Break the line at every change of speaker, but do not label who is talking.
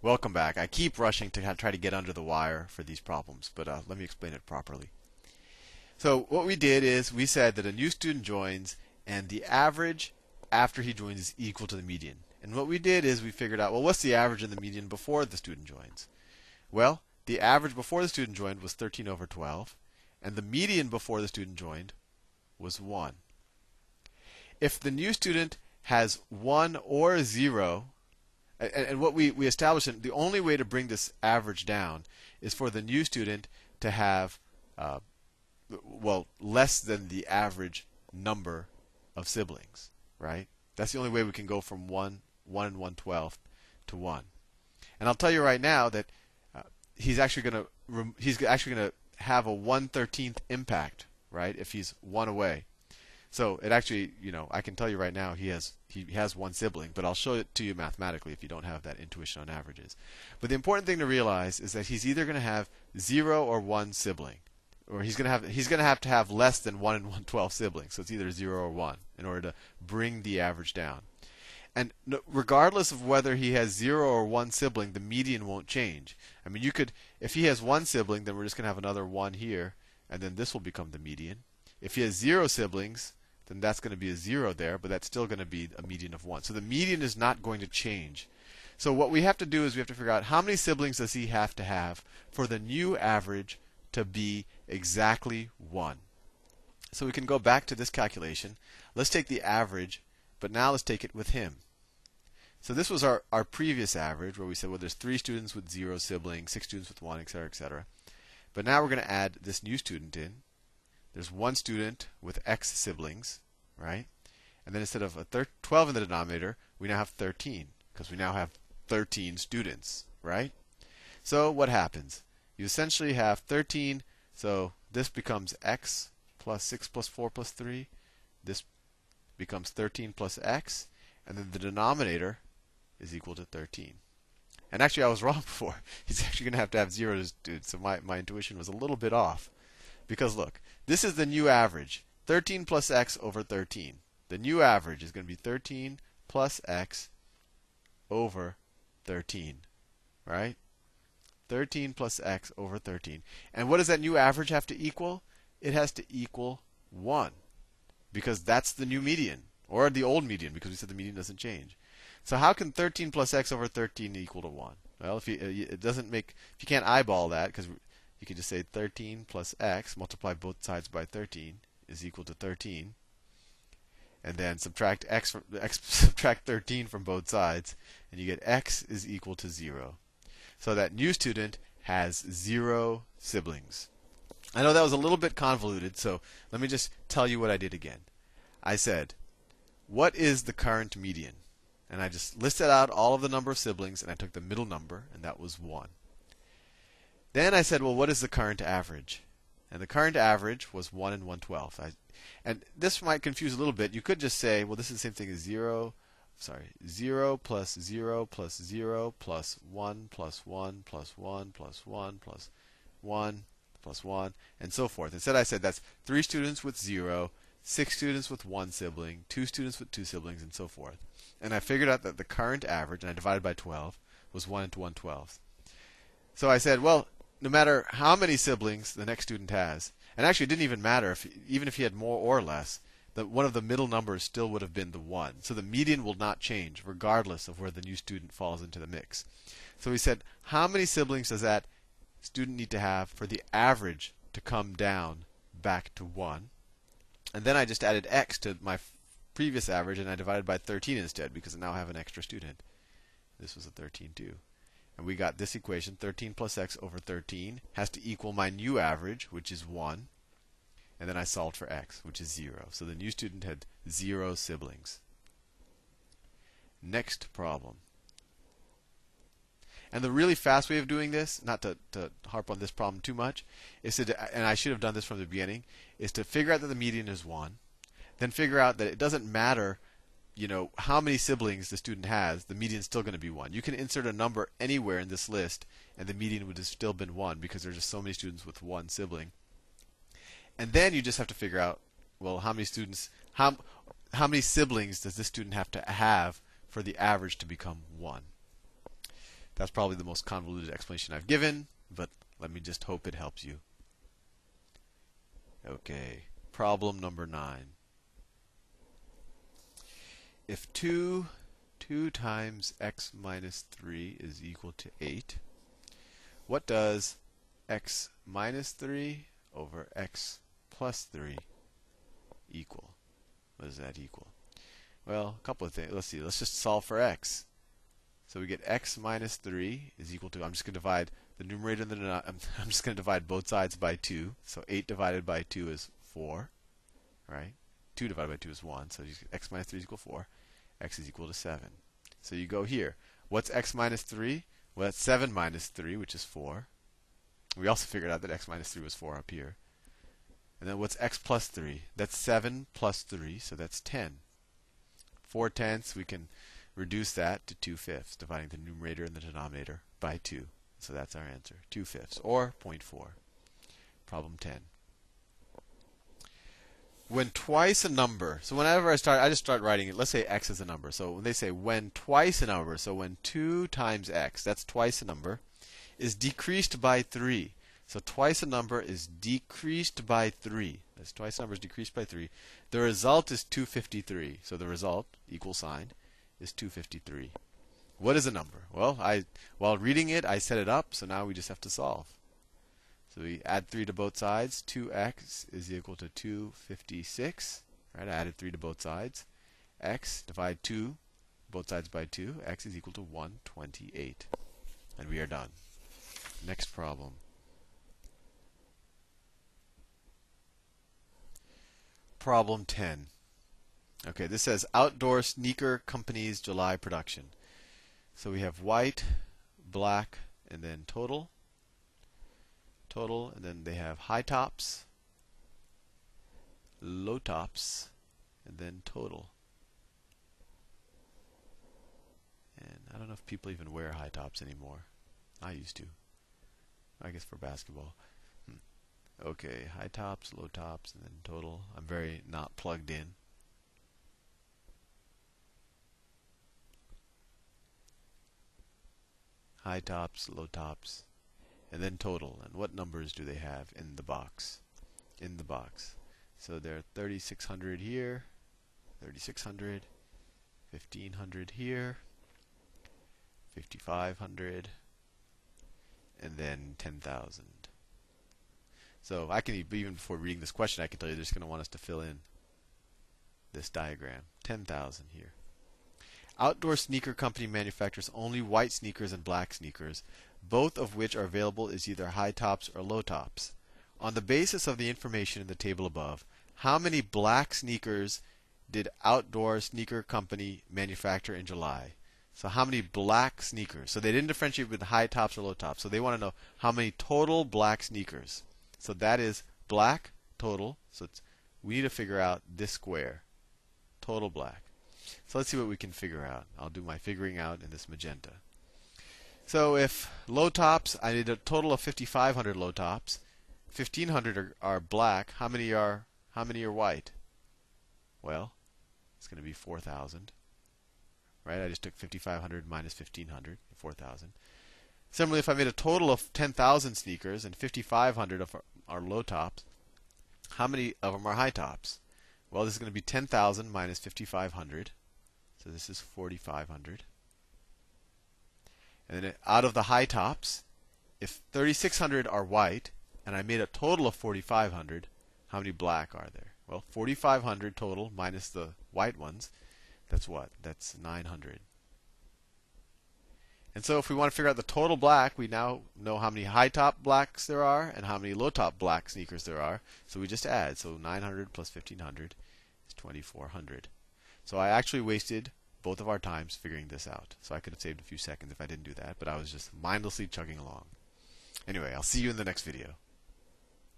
Welcome back. I keep rushing to try to get under the wire for these problems, but uh, let me explain it properly. So what we did is we said that a new student joins and the average after he joins is equal to the median. And what we did is we figured out, well, what's the average and the median before the student joins? Well, the average before the student joined was 13 over 12, and the median before the student joined was 1. If the new student has 1 or 0, and, and what we, we established, the only way to bring this average down is for the new student to have, uh, well, less than the average number of siblings, right? That's the only way we can go from 1, 1 and 1 12th to 1. And I'll tell you right now that uh, he's actually going to he's actually going to have a 1 13th impact, right? If he's one away. So it actually, you know, I can tell you right now he has he has one sibling, but I'll show it to you mathematically if you don't have that intuition on averages. But the important thing to realize is that he's either going to have zero or one sibling, or he's going to have he's going to have to have less than one and one twelve siblings. So it's either zero or one in order to bring the average down. And regardless of whether he has zero or one sibling, the median won't change. I mean, you could if he has one sibling, then we're just going to have another one here, and then this will become the median. If he has zero siblings, then that's going to be a zero there, but that's still going to be a median of one. So the median is not going to change. So what we have to do is we have to figure out how many siblings does he have to have for the new average to be exactly 1. So we can go back to this calculation. Let's take the average, but now let's take it with him. So this was our, our previous average where we said, well, there's three students with zero siblings, six students with one, etc., etc. But now we're going to add this new student in there's one student with x siblings, right? And then instead of a thir- 12 in the denominator, we now have 13 because we now have 13 students, right? So what happens? You essentially have 13, so this becomes x plus 6 plus 4 plus 3. This becomes 13 plus x, and then the denominator is equal to 13. And actually, I was wrong before. He's actually going to have to have zeros, dude. So my, my intuition was a little bit off. Because look, this is the new average 13 plus x over 13. The new average is going to be 13 plus x over 13. Right? 13 plus x over 13. And what does that new average have to equal? It has to equal 1. Because that's the new median. Or the old median, because we said the median doesn't change. So how can 13 plus x over 13 equal to 1? Well, if you, uh, it doesn't make, if you can't eyeball that, because you can just say 13 plus x, multiply both sides by 13, is equal to 13. And then subtract x from x subtract 13 from both sides, and you get x is equal to 0. So that new student has zero siblings. I know that was a little bit convoluted, so let me just tell you what I did again. I said, what is the current median? And I just listed out all of the number of siblings, and I took the middle number, and that was 1. Then I said, well, what is the current average? And the current average was 1 and 1 12th. I, and this might confuse a little bit. You could just say, well, this is the same thing as 0, sorry, 0 plus 0 plus 0 plus 1 plus 1 plus 1 plus 1 plus 1 plus 1, and so forth. Instead, I said that's 3 students with 0, 6 students with 1 sibling, 2 students with 2 siblings, and so forth. And I figured out that the current average, and I divided by 12, was 1 into 1 12th. So I said, well, no matter how many siblings the next student has, and actually it didn't even matter if even if he had more or less, that one of the middle numbers still would have been the one. So the median will not change regardless of where the new student falls into the mix. So we said, how many siblings does that student need to have for the average to come down back to 1? And then I just added x to my previous average and I divided by 13 instead because now I have an extra student. This was a 13 too. And we got this equation 13 plus x over 13 has to equal my new average, which is 1. And then I solved for x, which is 0. So the new student had 0 siblings. Next problem. And the really fast way of doing this, not to, to harp on this problem too much, is to, and I should have done this from the beginning, is to figure out that the median is 1. Then figure out that it doesn't matter you know how many siblings the student has, the median is still going to be one. You can insert a number anywhere in this list, and the median would have still been one because there's just so many students with one sibling. And then you just have to figure out, well, how many students, how how many siblings does this student have to have for the average to become one? That's probably the most convoluted explanation I've given, but let me just hope it helps you. Okay, problem number 9. If 2, 2 times x minus 3 is equal to 8, what does x minus 3 over x plus 3 equal? What does that equal? Well, a couple of things. Let's see. Let's just solve for x. So we get x minus 3 is equal to, I'm just going to divide the numerator and the denominator. I'm just going to divide both sides by 2. So 8 divided by 2 is 4. Right? 2 divided by 2 is 1. So x minus 3 is equal to 4. X is equal to 7. So you go here. What's x minus 3? Well, that's 7 minus 3, which is 4. We also figured out that x minus 3 was 4 up here. And then what's x plus 3? That's 7 plus 3, so that's 10. 4 tenths, we can reduce that to 2 fifths, dividing the numerator and the denominator by 2. So that's our answer, 2 fifths, or 0.4. Problem 10. When twice a number, so whenever I start, I just start writing it. Let's say x is a number. So when they say when twice a number, so when 2 times x, that's twice a number, is decreased by 3. So twice a number is decreased by 3. That's twice a number is decreased by 3. The result is 253. So the result, equal sign, is 253. What is a number? Well, I while reading it, I set it up, so now we just have to solve. So we add 3 to both sides. 2x is equal to 256. Right? I added 3 to both sides. x divide 2, both sides by 2. x is equal to 128. And we are done. Next problem. Problem 10. Okay, this says Outdoor Sneaker Company's July production. So we have white, black, and then total. Total, and then they have high tops, low tops, and then total. And I don't know if people even wear high tops anymore. I used to. I guess for basketball. Hmm. Okay, high tops, low tops, and then total. I'm very not plugged in. high tops, low tops, and then total. And what numbers do they have in the box? In the box. So there are 3600 here, 3600, 1500 here, 5500, and then 10,000. So I can even before reading this question, I can tell you they're just going to want us to fill in this diagram. 10,000 here. Outdoor Sneaker Company manufactures only white sneakers and black sneakers, both of which are available as either high tops or low tops. On the basis of the information in the table above, how many black sneakers did Outdoor Sneaker Company manufacture in July? So how many black sneakers? So they didn't differentiate with high tops or low tops. So they want to know how many total black sneakers. So that is black total. So we need to figure out this square. Total black. So let's see what we can figure out. I'll do my figuring out in this magenta. So if low tops, I need a total of 5,500 low tops. 1,500 are, are black. How many are how many are white? Well, it's going to be 4,000. Right? I just took 5,500 minus 1,500, 4,000. Similarly, if I made a total of 10,000 sneakers and 5,500 of are low tops, how many of them are high tops? Well, this is going to be 10,000 minus 5,500. So this is 4,500. And then out of the high tops, if 3,600 are white, and I made a total of 4,500, how many black are there? Well, 4,500 total minus the white ones. That's what? That's 900. And so if we want to figure out the total black, we now know how many high top blacks there are and how many low top black sneakers there are. So we just add. So 900 plus 1500 is 2400. So I actually wasted both of our times figuring this out. So I could have saved a few seconds if I didn't do that, but I was just mindlessly chugging along. Anyway, I'll see you in the next video.